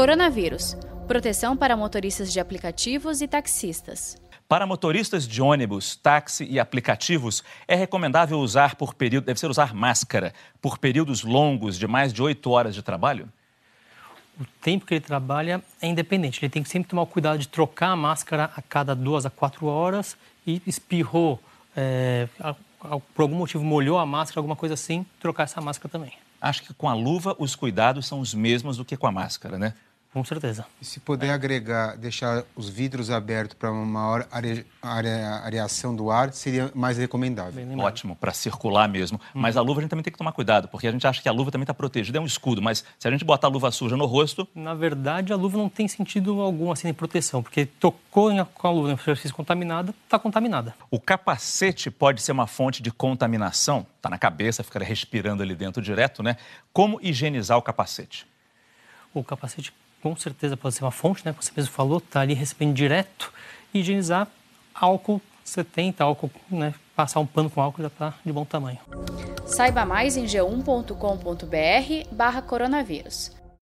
Coronavírus proteção para motoristas de aplicativos e taxistas. Para motoristas de ônibus, táxi e aplicativos, é recomendável usar por período, deve ser usar máscara por períodos longos de mais de oito horas de trabalho? O tempo que ele trabalha é independente. Ele tem que sempre tomar o cuidado de trocar a máscara a cada duas a quatro horas e espirrou, é, por algum motivo molhou a máscara, alguma coisa assim, trocar essa máscara também. Acho que com a luva os cuidados são os mesmos do que com a máscara, né? Com certeza. E se puder é. agregar, deixar os vidros abertos para uma maior are, are, areação do ar, seria mais recomendável. Ótimo, para circular mesmo. Hum. Mas a luva a gente também tem que tomar cuidado, porque a gente acha que a luva também está protegida, é um escudo. Mas se a gente botar a luva suja no rosto. Na verdade, a luva não tem sentido algum assim de proteção, porque tocou com a luva na superfície contaminada, está contaminada. O capacete pode ser uma fonte de contaminação? Está na cabeça, fica respirando ali dentro direto, né? Como higienizar o capacete? O capacete com certeza pode ser uma fonte, né? Você mesmo falou, está ali recebendo direto. E higienizar álcool 70, álcool, né? Passar um pano com álcool já está de bom tamanho. Saiba mais em g1.com.br barra coronavírus.